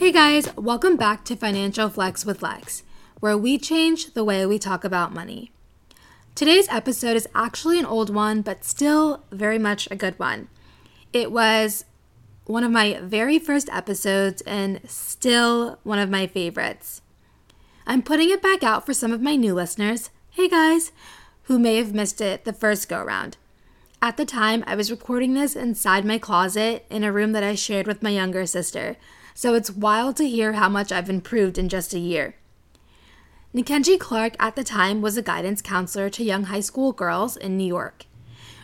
Hey guys, welcome back to Financial Flex with Lex, where we change the way we talk about money. Today's episode is actually an old one, but still very much a good one. It was one of my very first episodes and still one of my favorites. I'm putting it back out for some of my new listeners, hey guys, who may have missed it the first go round. At the time, I was recording this inside my closet in a room that I shared with my younger sister, so it's wild to hear how much I've improved in just a year. Nikenji Clark at the time was a guidance counselor to young high school girls in New York.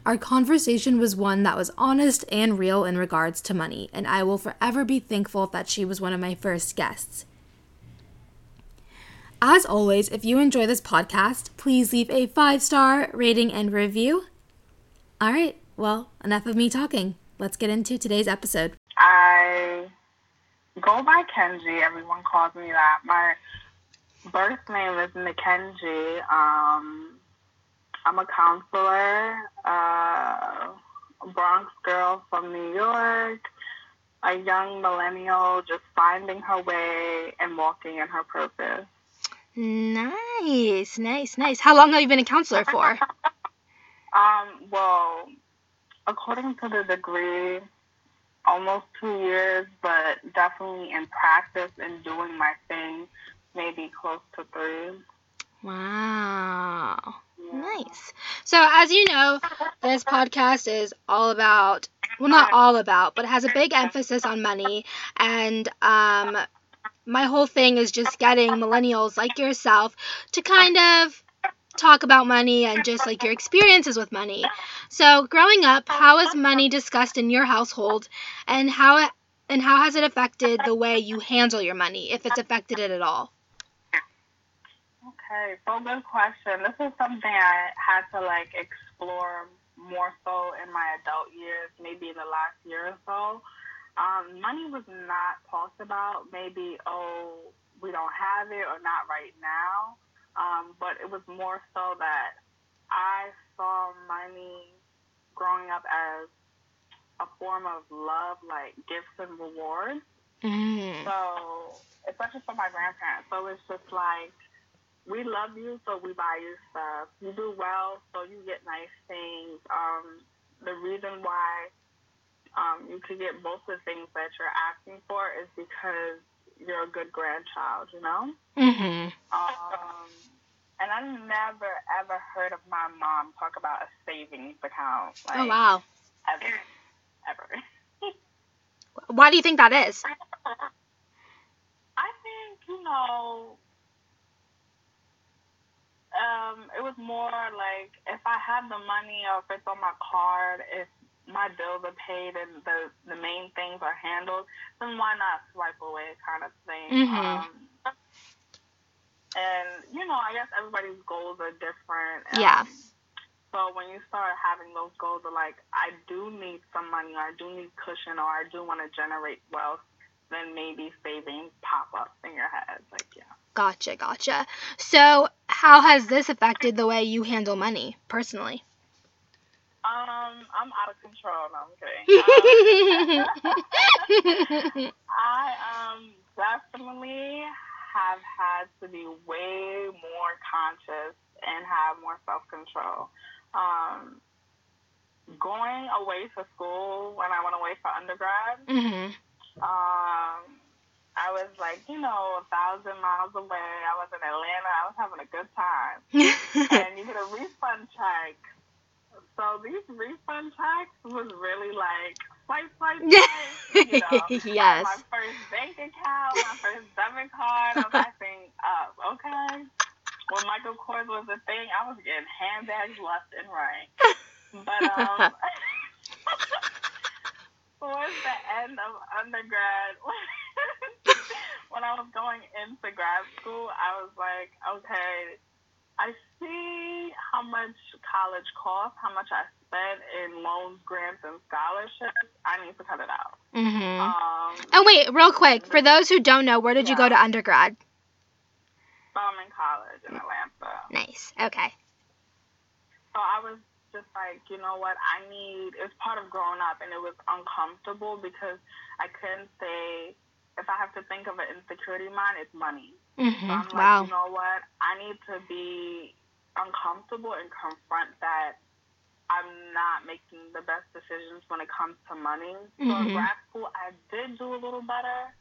Our conversation was one that was honest and real in regards to money, and I will forever be thankful that she was one of my first guests. As always, if you enjoy this podcast, please leave a five star rating and review. All right, well, enough of me talking. Let's get into today's episode. I go by Kenji. Everyone calls me that. My birth name is Nikenji. Um, I'm a counselor, uh, a Bronx girl from New York, a young millennial just finding her way and walking in her purpose. Nice, nice, nice. How long have you been a counselor for? um, well, according to the degree, almost two years, but definitely in practice and doing my thing, maybe close to three. Wow. Nice. So, as you know, this podcast is all about, well, not all about, but it has a big emphasis on money. And um, my whole thing is just getting millennials like yourself to kind of talk about money and just like your experiences with money. So, growing up, how is money discussed in your household and how it, and how has it affected the way you handle your money if it's affected it at all? Okay, so good question. This is something I had to like explore more so in my adult years, maybe in the last year or so. Um, money was not talked about. Maybe, oh, we don't have it or not right now. Um, but it was more so that I saw money growing up as a form of love, like gifts and rewards. Mm. So, especially for my grandparents. So it's just like, we love you, so we buy you stuff. You do well, so you get nice things. Um, the reason why um, you could get of the things that you're asking for is because you're a good grandchild, you know? Mm-hmm. Um, and I never, ever heard of my mom talk about a savings account. Like, oh, wow. Ever. Ever. Why do you think that is? I think, you know, um, it was more like if I have the money or if it's on my card, if my bills are paid and the the main things are handled, then why not swipe away, kind of thing. Mm-hmm. Um, and you know, I guess everybody's goals are different. Um, yeah. So when you start having those goals of like, I do need some money, or I do need cushion, or I do want to generate wealth, then maybe savings pop up in your head. Like, yeah. Gotcha, gotcha. So, how has this affected the way you handle money personally? Um, I'm out of control. No, I'm kidding. Um, I um definitely have had to be way more conscious and have more self control. Um, going away to school when I went away for undergrad. Mm-hmm. Um, I was like, you know, a thousand miles away. I was in Atlanta. I was having a good time. and you get a refund check so these refund checks was really like swipe, swipe, swipe. you know, yes. My first bank account, my first debit card. I'm up. Okay. When Michael Kors was a thing, I was getting handbags left and right. But um, towards the end of undergrad, when I was going into grad school, I was like, okay I see much college costs, how much I spent in loans, grants, and scholarships. I need to cut it out. Mm-hmm. Um, oh wait, real quick, for those who don't know, where did yeah. you go to undergrad? Spelman College in Atlanta. Nice. Okay. So I was just like, you know what? I need. It's part of growing up, and it was uncomfortable because I couldn't say if I have to think of an insecurity mine, it's money. Mm-hmm. So I'm wow. you know what? I need to be uncomfortable and confront that I'm not making the best decisions when it comes to money. So Mhm. in grad school, I did do a little better.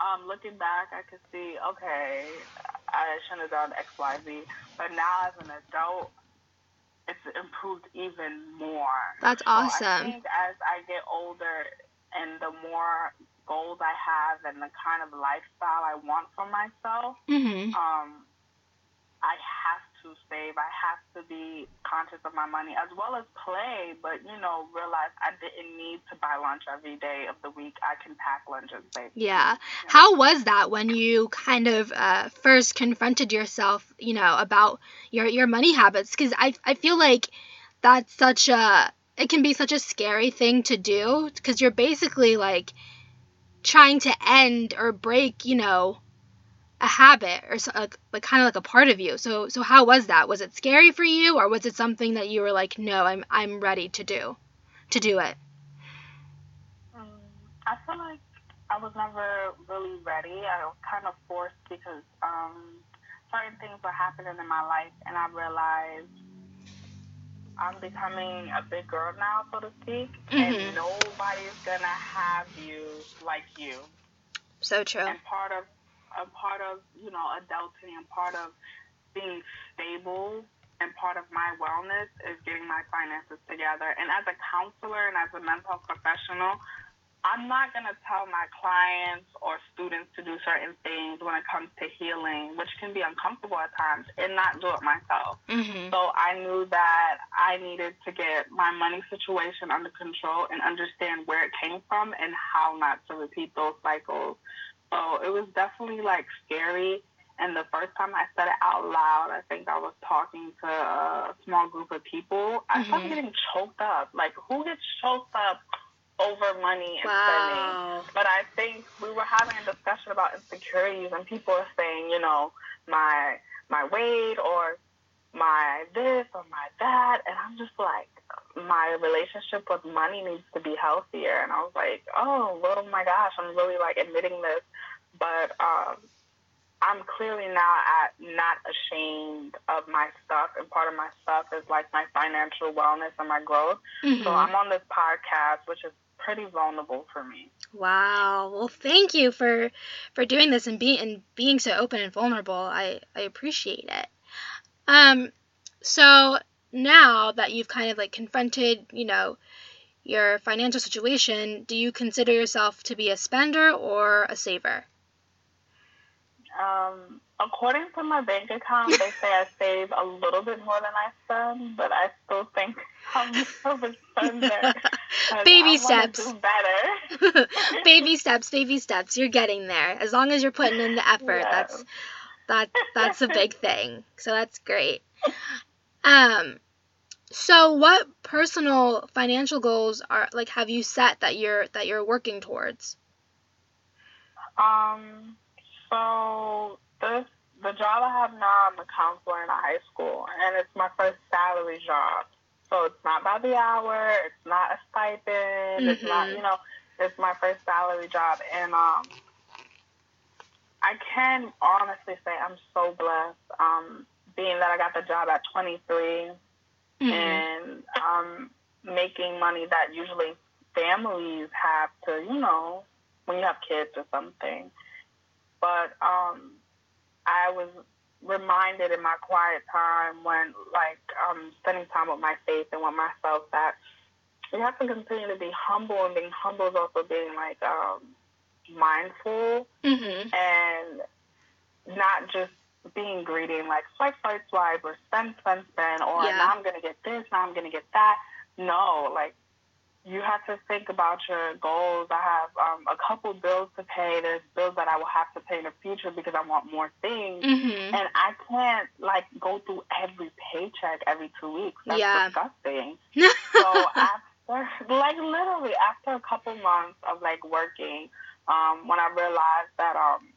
Um, looking back, I could see, okay, I shouldn't have done X, Y, Z. But now as an adult, it's improved even more. That's So I awesome. think as I get older and the more goals I have and the kind of lifestyle I want for myself, Mm-hmm. um, I have to save. I have to be conscious of my money as well as play, but you know, realize I didn't need to buy lunch every day of the week. I can pack lunches, babe. Yeah. How was that when you kind of uh, first confronted yourself, you know, about your your money habits? Because I I feel like that's such a it can be such a scary thing to do because you're basically like trying to end or break, you know, a habit or so, like, like kind of like a part of you. So so how was that? Was it scary for you or was it something that you were like, no, I'm I'm ready to do, to do it? Mm, I feel like I was never really ready. I was kind of forced because um, certain things were happening in my life, and I realized I'm becoming a big girl now, so to speak, Mhm. and nobody's gonna have you like you. So true. And part of a part of you know adulting and part of being stable and part of my wellness is getting my finances together. And as a counselor and as a mental professional, I'm not gonna tell my clients or students to do certain things when it comes to healing, which can be uncomfortable at times, and not do it myself. Mm-hmm. So I knew that I needed to get my money situation under control and understand where it came from and how not to repeat those cycles. So it was definitely like scary. And the first time I said it out loud, I think I was talking to a small group of people. I started Mhm. getting choked up. Like, who gets choked up over money and spending? But I think we were having a discussion about insecurities, and people are saying, you know, my my weight or my this or my that, and I'm just like, my relationship with money needs to be healthier. And I was like, oh, oh my gosh, I'm really like admitting this, but um, I'm clearly now at not ashamed of my stuff, and part of my stuff is like my financial wellness and my growth. Mhm. So I'm on this podcast, which is pretty vulnerable for me. Wow. Well, thank you for for doing this and being and being so open and vulnerable. I I appreciate it. Um so now that you've kind of like confronted, you know, your financial situation, do you consider yourself to be a spender or a saver? Um, according to my bank account, they say I save a little bit more than I spend, but I still think I'm a spender. Baby steps. Better. baby steps, baby steps. You're getting there. As long as you're putting in the effort, Yeah. that's that that's a big thing. So that's great. Um so what personal financial goals are like have you set that you're that you're working towards? Um, so this the job I have now, I'm a counselor in a high school, and it's my first salary job. So it's not by the hour, it's not a stipend, it's not Mhm. you know, it's my first salary job, and um, I can honestly say I'm so blessed. Um, being that I got the job at 23 Mhm. and um, making money that usually families have to, you know, when you have kids or something. But um, I was reminded in my quiet time when, like, um, spending time with my faith and with myself that you have to continue to be humble, and being humble is also being like um, mindful Mhm. and not just being greedy and like swipe, swipe, swipe, or spend, spend, spend, or Yeah. now I'm gonna get this, now I'm gonna get that. No, like you have to think about your goals. I have um, a couple bills to pay. There's bills that I will have to pay in the future because I want more things. Mhm. And I can't like go through every paycheck every two weeks. That's Yeah. disgusting. So after, like literally after a couple months of like working, um, when I realized that um,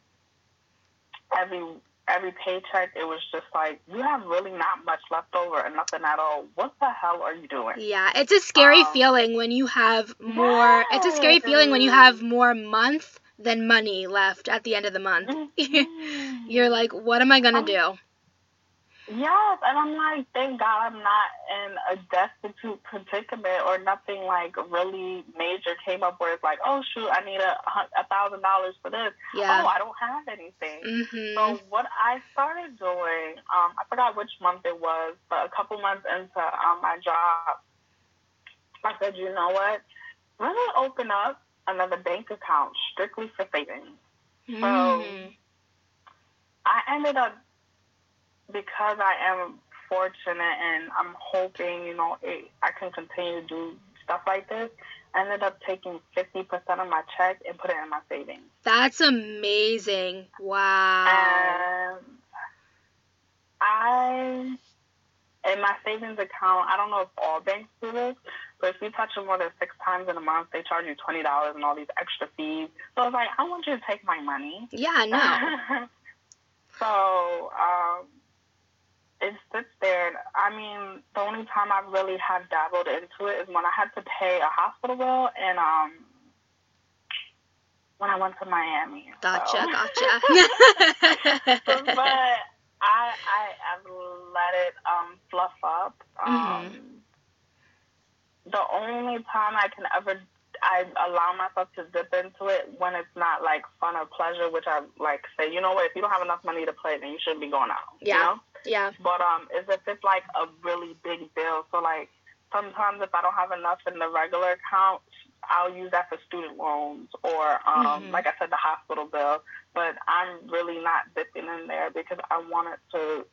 every every paycheck it was just like you have really not much left over and nothing at all. What the hell are you doing? Yeah, it's a scary Um, feeling when you have more. It's a scary feeling when you have more month than money left at the end of the month. Mhm. You're like, what am I gonna Um, do? Yes, and I'm like, thank God I'm not in a destitute predicament or nothing like really major came up where it's like, oh shoot, I need a a thousand dollars for this. Yeah. Oh, I don't have anything. Mhm. So what I started doing, um, I forgot which month it was, but a couple months into um, my job, I said, you know what? Let me open up another bank account strictly for savings. Mhm. I ended up because I am fortunate and I'm hoping, you know, it, I can continue to do stuff like this. I ended up taking 50% of my check and put it in my savings. That's amazing. Wow. And I, in my savings account, I don't know if all banks do this, but if you touch it more than six times in a month, they charge you $20 and all these extra fees. So it's like, I want you to take my money. Yeah, no. so um, it sits there. I mean, the only time I really have dabbled into it is when I had to pay a hospital bill and um, when I went to Miami. Gotcha, So. gotcha. but I I have let it um, fluff up. Um, Mhm. The only time I can ever I allow myself to dip into it when it's not like fun or pleasure, which I like say, you know what, if you don't have enough money to play, then you shouldn't be going out. Yeah. You know? Yeah. But um, is if it's like a really big bill. So like sometimes if I don't have enough in the regular account, I'll use that for student loans or um, Mhm. like I said, the hospital bill. But I'm really not dipping in there because I want it to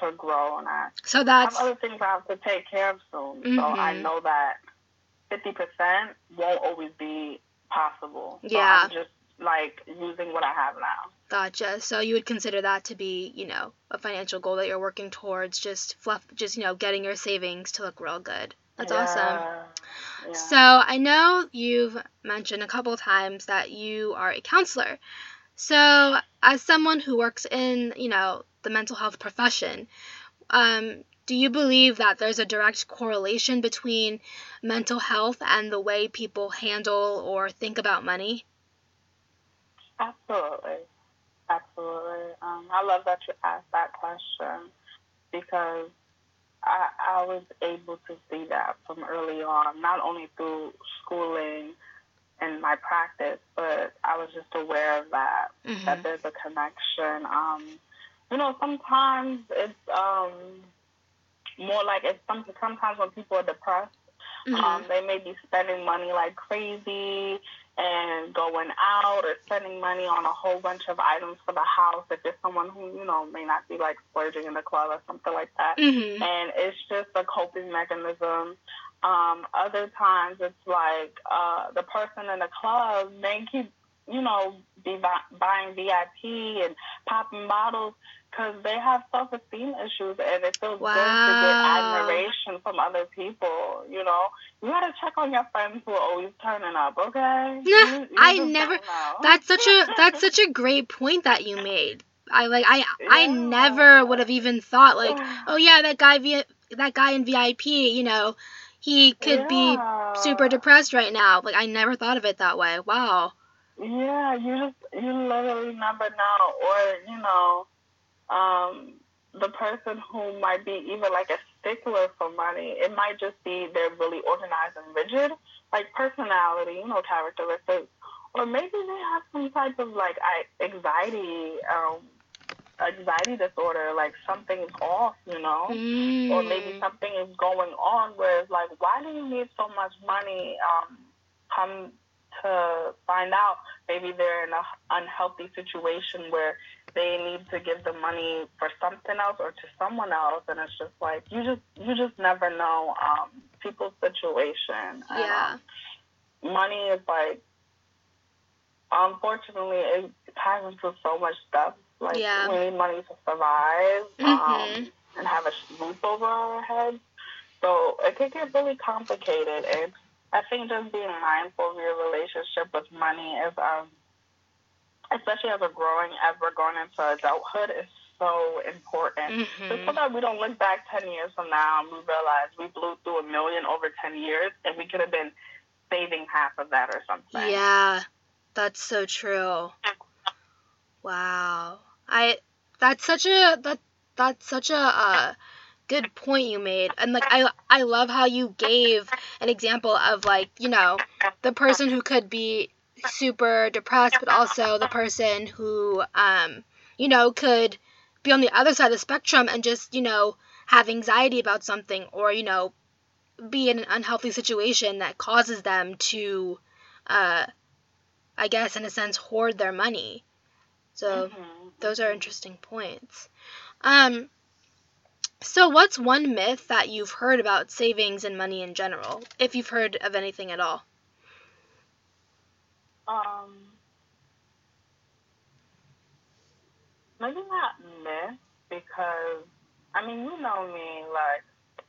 to grow and I So have other things I have to take care of soon. So I Mhm. know that fifty percent won't always be possible. So Yeah. I'm just like using what I have now. Gotcha. So you would consider that to be, you know, a financial goal that you're working towards, just fluff, just you know, getting your savings to look real good. That's awesome. Yeah. Yeah. So I know you've mentioned a couple times that you are a counselor. So as someone who works in, you know, the mental health profession, um, do you believe that there's a direct correlation between mental health and the way people handle or think about money? Absolutely. Absolutely. Um, I love that you asked that question because I, I was able to see that from early on, not only through schooling and my practice, but I was just aware of that, Mhm. that there's a connection. Um, you know, sometimes it's um, more like it's some, sometimes when people are depressed, Mhm. um, they may be spending money like crazy and going out or spending money on a whole bunch of items for the house if it's someone who, you know, may not be like splurging in the club or something like that. Mhm. And it's just a coping mechanism. Um, other times it's like uh, the person in the club may keep, you know, be bu- buying VIP and popping bottles because they have self-esteem issues and it feels good to get admiration from other people. You know, you gotta check on your friends who are always turning up. Okay? Yeah, You- you I never- That's such a that's such a great point that you made. I like I I never would have even thought like, oh yeah, that guy v, that guy in VIP, you know, he could be super depressed right now. Like I never thought of it that way. Wow. Yeah, you just you literally never know, or you know, um, the person who might be even like a stickler for money. It might just be they're really organized and rigid, like personality, you know, characteristics, or maybe they have some type of like I- anxiety, um, anxiety disorder, like something's off, you know. Or maybe Mm. something is going on where it's like, why do you need so much money? Um, come to find out, maybe they're in an unhealthy situation where they need to give the money for something else or to someone else, and it's just like you just you just never know um, people's situation. And, Yeah. um, money is like, unfortunately, it ties into so much stuff. Like Yeah. we need money to survive. Mhm. Um, and have a roof over our heads. So it can get really complicated. And I think just being mindful of your relationship with money is, um, especially as we're growing, as we're going into adulthood, is so important. Just so that we don't look back 10 years from now and we realize we blew through a million over 10 years and we could have been saving half of that or something. Yeah. That's so true. Wow. I that's such a that that's such a uh, good point you made. And like I I love how you gave an example of like, you know, the person who could be super depressed but also the person who um you know could be on the other side of the spectrum and just, you know, have anxiety about something or, you know, be in an unhealthy situation that causes them to uh I guess in a sense hoard their money. So Mm-hmm. those are interesting points. Um, so what's one myth that you've heard about savings and money in general, if you've heard of anything at all? Um, maybe not myth because I mean you know me like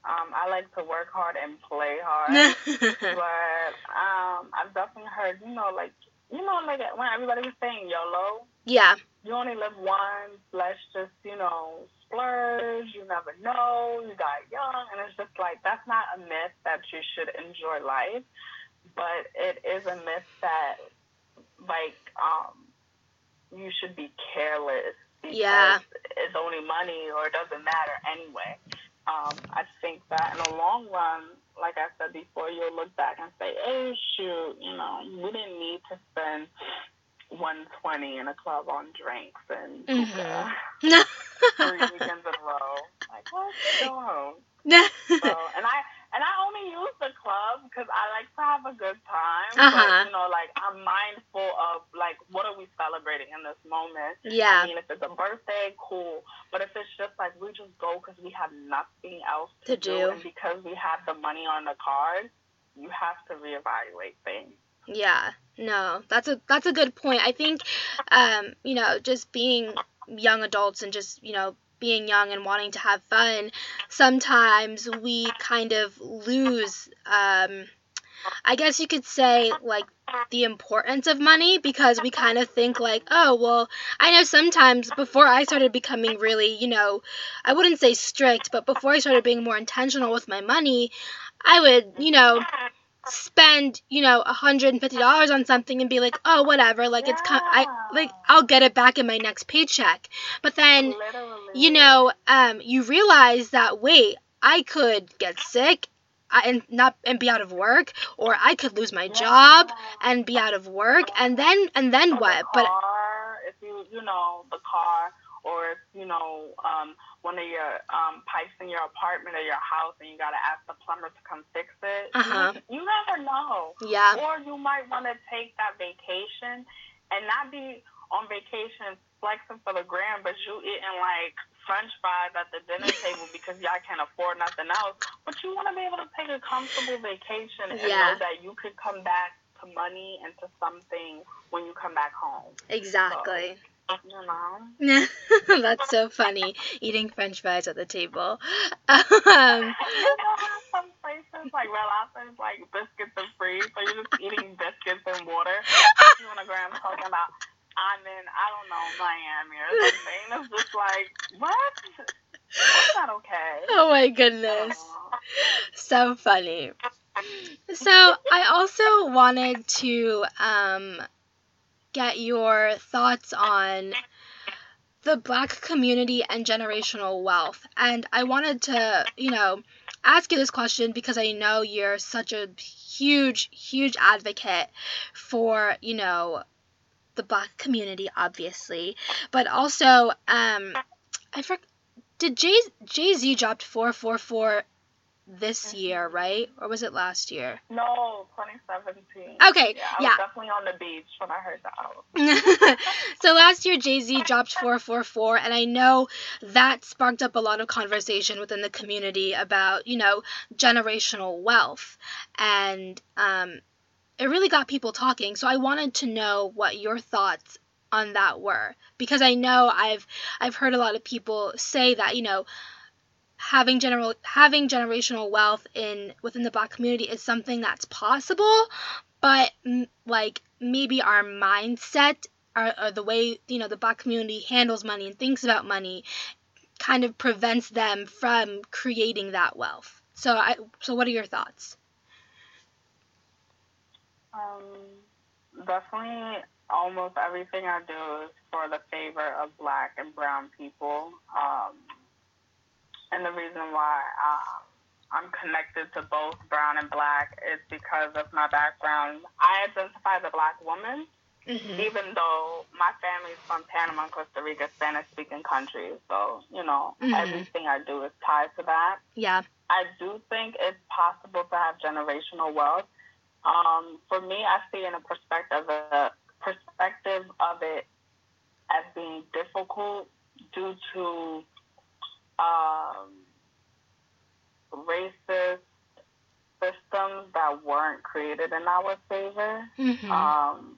um I like to work hard and play hard, but um I've definitely heard you know like you know like when everybody was saying YOLO, yeah, you only live once. Let's just you know splurge. You never know. You got young, and it's just like that's not a myth that you should enjoy life, but it is a myth that like um you should be careless because Yeah. it's only money or it doesn't matter anyway. Um, I think that in the long run, like I said before, you'll look back and say, "Oh shoot, you know, we didn't need to spend 120 in a club on drinks and hookah Mhm. three weekends in a row. Like, let's go home." So, and I and I only use the club because I like to have a good time. Uh-huh. But you know, like I'm mindful of like what are we celebrating in this moment. Yeah. I mean, if it's a birthday, cool. But if it's just like we just go because we have nothing else To to, do, do. and because we have the money on the card, you have to reevaluate things. yeah. No, that's a that's a good point. I think, um, you know, just being young adults and just you know being young and wanting to have fun, sometimes we kind of lose. Um, I guess you could say like the importance of money because we kind of think like, oh, well, I know sometimes before I started becoming really, you know, I wouldn't say strict, but before I started being more intentional with my money, I would, you know, spend, you know, $150 on something and be like, oh, whatever, like it's kind I like I'll get it back in my next paycheck. But then Literally. you know, um, you realize that wait, I could get sick and not and be out of work, or I could lose my job and be out of work, and then and then Or what? The But if you you know the car, or if you know um, one of your um, pipes in your apartment or your house, and you gotta ask the plumber to come fix it. Uh-huh. You, you never know. yeah, Or you might want to take that vacation and not be on vacation flexing for the gram, but you eating like French fries at the dinner table because y'all can't afford nothing else. But you want to be able to take a comfortable vacation and Yeah. know that you could come back to money and to something when you come back home. exactly. Know. That's so funny. Eating French fries at the table. Um, some places like Red Lobster's like biscuits are free, so you're just eating biscuits and water. You on a gram talking about I'm in I don't know Miami or something. It's just like what? That's not okay. oh my goodness. So funny. So I also wanted to um, get your thoughts on the black community and generational wealth. And I wanted to, you know, ask you this question because I know you're such a huge, huge advocate for, you know, the black community, obviously, but also, um, I forgot. Did Jay Jay Z dropped four four four this year, right? Or was it last year? No, 2017. Okay, Yeah, I yeah. was definitely on the beach when I heard album. so last year Jay Z dropped 444, and I know that sparked up a lot of conversation within the community about, you know, generational wealth. And um, it really got people talking. So I wanted to know what your thoughts on that were because I know I've I've heard a lot of people say that you know having general having generational wealth in within the black community is something that's possible but like maybe our mindset or, or the way you know the black community handles money and thinks about money kind of prevents them from creating that wealth so i so what are your thoughts Um, definitely almost everything I do is for the favor of black and brown people. Um, and the reason why um, I'm connected to both brown and black is because of my background. I identify as a black woman, mm-hmm. even though my family's from Panama and Costa Rica, Spanish speaking countries. So, you know, mm-hmm. everything I do is tied to that. Yeah. I do think it's possible to have generational wealth. Um, for me, I see in a perspective a perspective of it as being difficult due to um, racist systems that weren't created in our favor. Mm-hmm. Um,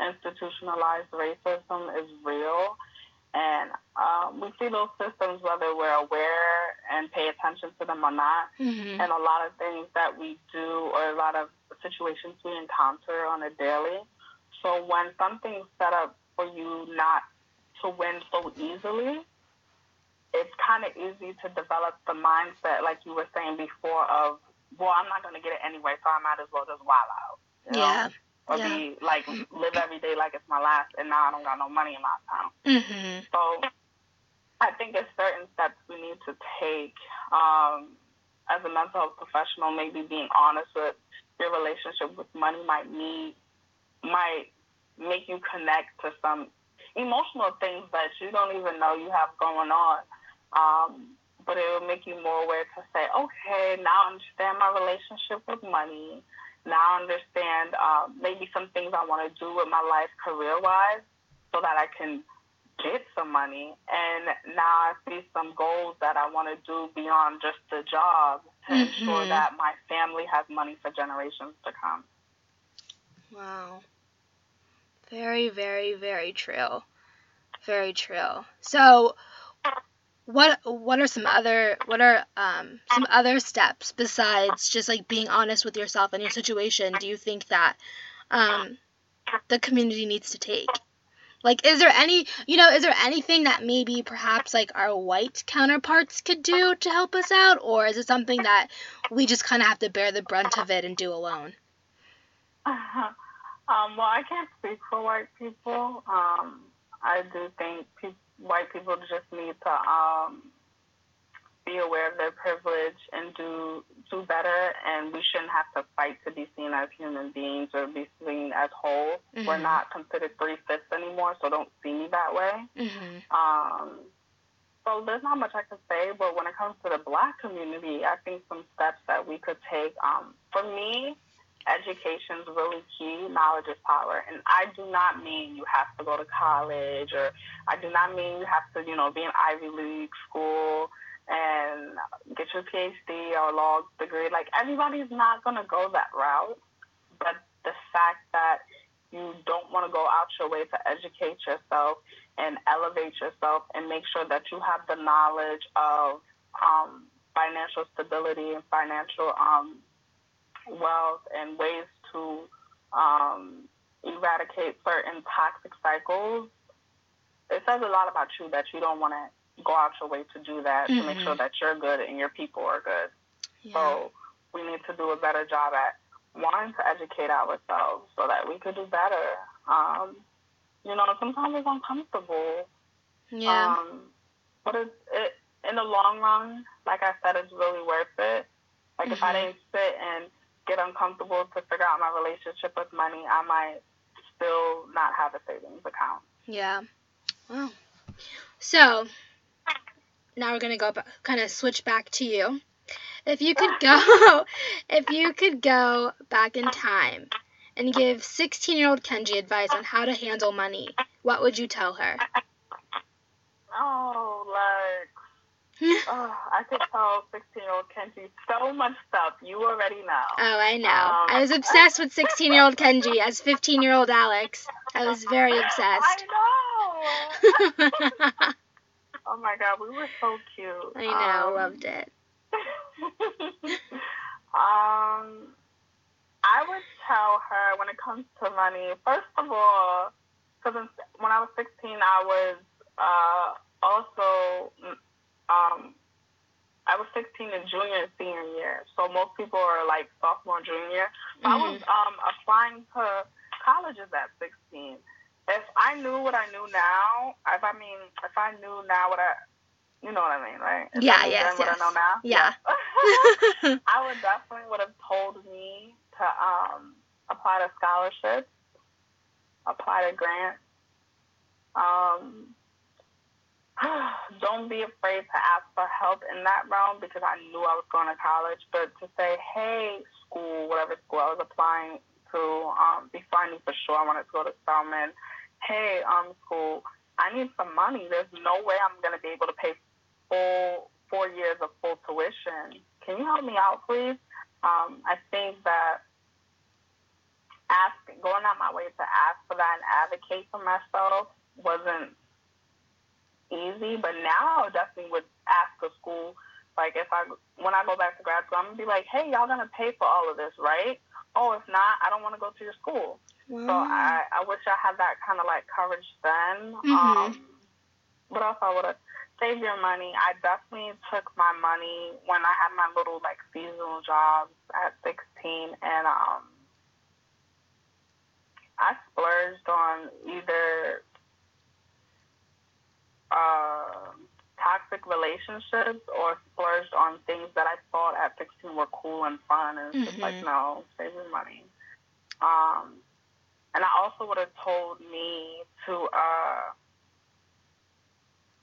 institutionalized racism is real. And um, we see those systems whether we're aware and pay attention to them or not. Mm-hmm. And a lot of things that we do or a lot of situations we encounter on a daily. So when something's set up for you not to win so easily, it's kind of easy to develop the mindset, like you were saying before, of well, I'm not going to get it anyway, so I might as well just wild out. yeah. Know? Or yeah. be like live every day like it's my last, and now I don't got no money in my account. Mm-hmm. So I think there's certain steps we need to take um, as a mental health professional. Maybe being honest with your relationship with money might need might make you connect to some emotional things that you don't even know you have going on um, but it will make you more aware to say, okay, now I understand my relationship with money. Now I understand uh, maybe some things I want to do with my life career wise so that I can get some money. And now I see some goals that I want to do beyond just the job to mm-hmm. ensure that my family has money for generations to come. Wow. Very, very, very true. Very true. So, what what are some other what are um some other steps besides just like being honest with yourself and your situation do you think that um the community needs to take? Like is there any you know is there anything that maybe perhaps like our white counterparts could do to help us out? Or is it something that we just kind of have to bear the brunt of it and do alone? Um well i can't speak for white people. Um i do think people white people just need to um, be aware of their privilege and do do better. And we shouldn't have to fight to be seen as human beings or be seen as whole. Mm-hmm. We're not considered three fifths anymore, so don't see me that way. Mm-hmm. Um, so there's not much I can say, but when it comes to the black community, I think some steps that we could take. Um, for me, education is really key. Knowledge is power. And I do not mean you have to go to college or I do not mean you have to, you know, be in Ivy League school and get your PhD or law degree. Like everybody's not going to go that route. But the fact that you don't want to go out your way to educate yourself and elevate yourself and make sure that you have the knowledge of um, financial stability and financial um, wealth and ways to um, eradicate certain toxic cycles, it says a lot about you that you don't want to go out your way to do that mm-hmm. to make sure that you're good and your people are good. Yeah. So we need to do a better job at wanting to educate ourselves so that we could do better. Um, you know, sometimes it's uncomfortable. Yeah. Um, but it, it, in the long run, like I said, it's really worth it. Like mm-hmm. if I mm-hmm. didn't sit and get uncomfortable to figure out my relationship with money, I might still not have a savings account. Yeah. Wow. So now we're gonna go kind of switch back to you. If you could go, if you could go back in time and give 16-year-old Kenji advice on how to handle money, what would you tell her? Oh, like oh, I could tell 16 year old Kenji so much stuff. You already know. Oh, I know. Um, I was obsessed with 16 year old Kenji as 15 year old Alex. I was very obsessed. I know. oh my god, we were so cute. I know, um, loved it. um, I would tell her when it comes to money, first of all, because when I was 16, I was uh, also um, I was 16 in junior and senior year, so most people are like sophomore, junior. So mm-hmm. I was mm-hmm. um, applying to college is at 16. If I knew what I knew now, if I mean, if I knew now what I, you know what I mean, right? If yeah, I yes, what yes. I know now, Yeah. I would definitely would have told me to um, apply to scholarships, apply to grants. Um, don't be afraid to ask for help in that realm because I knew I was going to college. But to say, hey, school, whatever school I was applying to, um, before I knew for sure I wanted to go to Spelman, hey, um, school, I need some money. There's no way I'm going to be able to pay full four years of full tuition. Can you help me out, please? Um, I think that asking, going out my way to ask for that and advocate for myself wasn't easy, but now I definitely would ask a school, like if I, when I go back to grad school, I'm gonna be like, hey, y'all gonna pay for all of this, right? Oh, if not, I don't want to go to your school. Wow. So I, I wish I had that kind of like courage then. Mhm. Um, what else I would have saved your money? I definitely took my money when I had my little like seasonal jobs at 16, and um, I splurged on either uh, toxic relationships or splurged on things that I thought at 16 were cool and fun. And it's just like, Mhm. no, save your money. Um, and I also would have told me to, uh,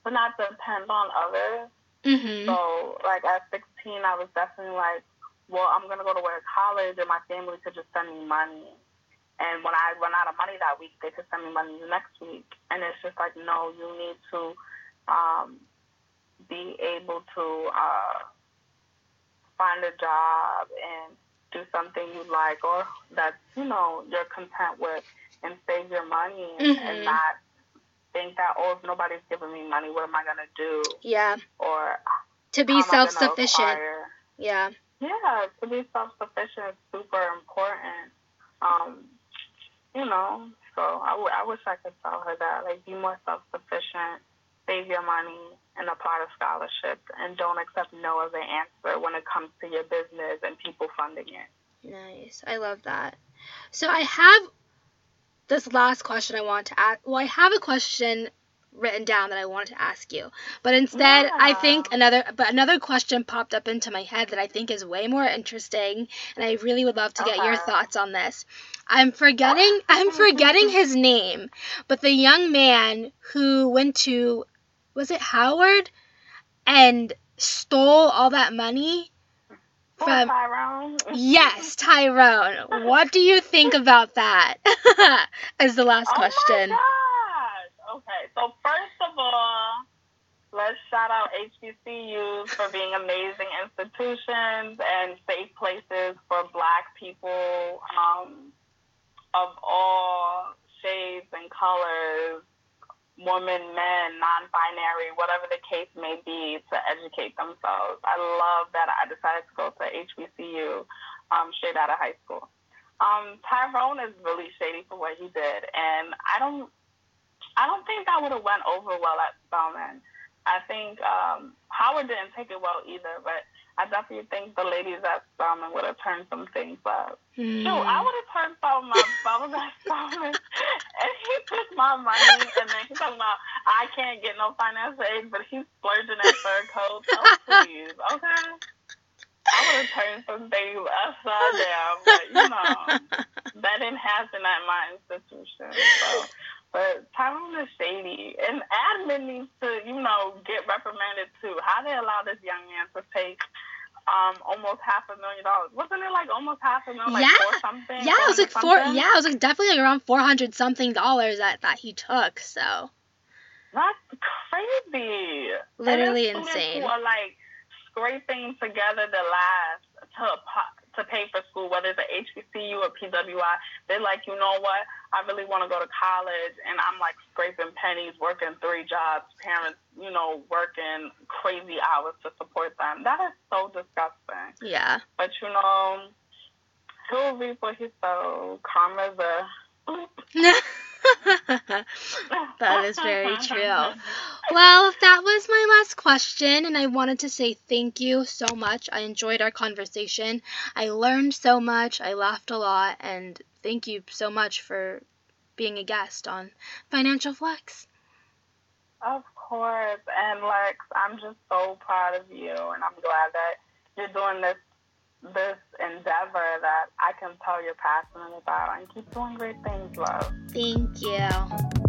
to not depend on others. Mhm. So, like at 16, I was definitely like, well, I'm gonna go to work college, and my family could just send me money. And when I run out of money that week, they could send me money the next week. And it's just like, no, you need to um, be able to uh, find a job and do something you like, or that you know you're content with, and save your money, and, Mhm. and not think that oh, if nobody's giving me money, what am I gonna do? Yeah. Or To be how am I gonna self sufficient. Yeah. Yeah, to be self sufficient is super important. Um, you know, so I, w- I wish I could tell her that. Like, be more self sufficient, save your money, and apply to scholarships, and don't accept no as an answer when it comes to your business and people funding it. Nice. I love that. So I have this last question I want to ask. Well, I have a question written down that I wanted to ask you, but instead I think another but another question popped up into my head that I think is way more interesting, and I really would love to get your thoughts on this. I'm forgetting I'm forgetting his name, but the young man who went to was it Howard and stole all that money Or from Tyrone. Yes, Tyrone. What do you think about that? As the last Oh question. So first of all, let's shout out HBCUs for being amazing institutions and safe places for Black people um, of all shades and colors, women, men, non-binary, whatever the case may be, to educate themselves. I love that I decided to go to HBCU um, straight out of high school. Um, Tyrone is really shady for what he did, and I don't, I don't think that would have went over well at Spelman. I think um, Howard didn't take it well either, but I definitely think the ladies at Spelman would have turned some things up. Hmm. Shoot, I would have turned some up if I was at Spelman, and he took my money, and then he's talking about I can't get no financial aid, but he's splurging at fur coats. Oh please, okay. I would have turned some things upside down, but you know that didn't happen at my institution. So, but Tyrone is shady, and admin needs to, you know, get reprimanded too. How they allow this young man to take um almost half a million dollars? Wasn't it like almost half a million, like Yeah. four something? Yeah, it was like four. Yeah, it was like definitely like around four hundred something dollars that that he took. So That's crazy. literally insane. Who are like scraping together the last to to pay for school, whether it's a HBCU or PWI. They're like, you know what? I really want to go to college, and I'm like scraping pennies, working three jobs. Parents, you know, working crazy hours to support them. That is so disgusting. Yeah. But you know, he'll reap what he sows. Karma's a. that is very true. Well, that was my last question, and I wanted to say thank you so much. I enjoyed our conversation. I learned so much. I laughed a lot, and thank you so much for being a guest on Financial Flex. Of course. And Lex, I'm just so proud of you and I'm glad that you're doing this this endeavor that I can tell you're passionate about and keep doing great things, love. Thank you.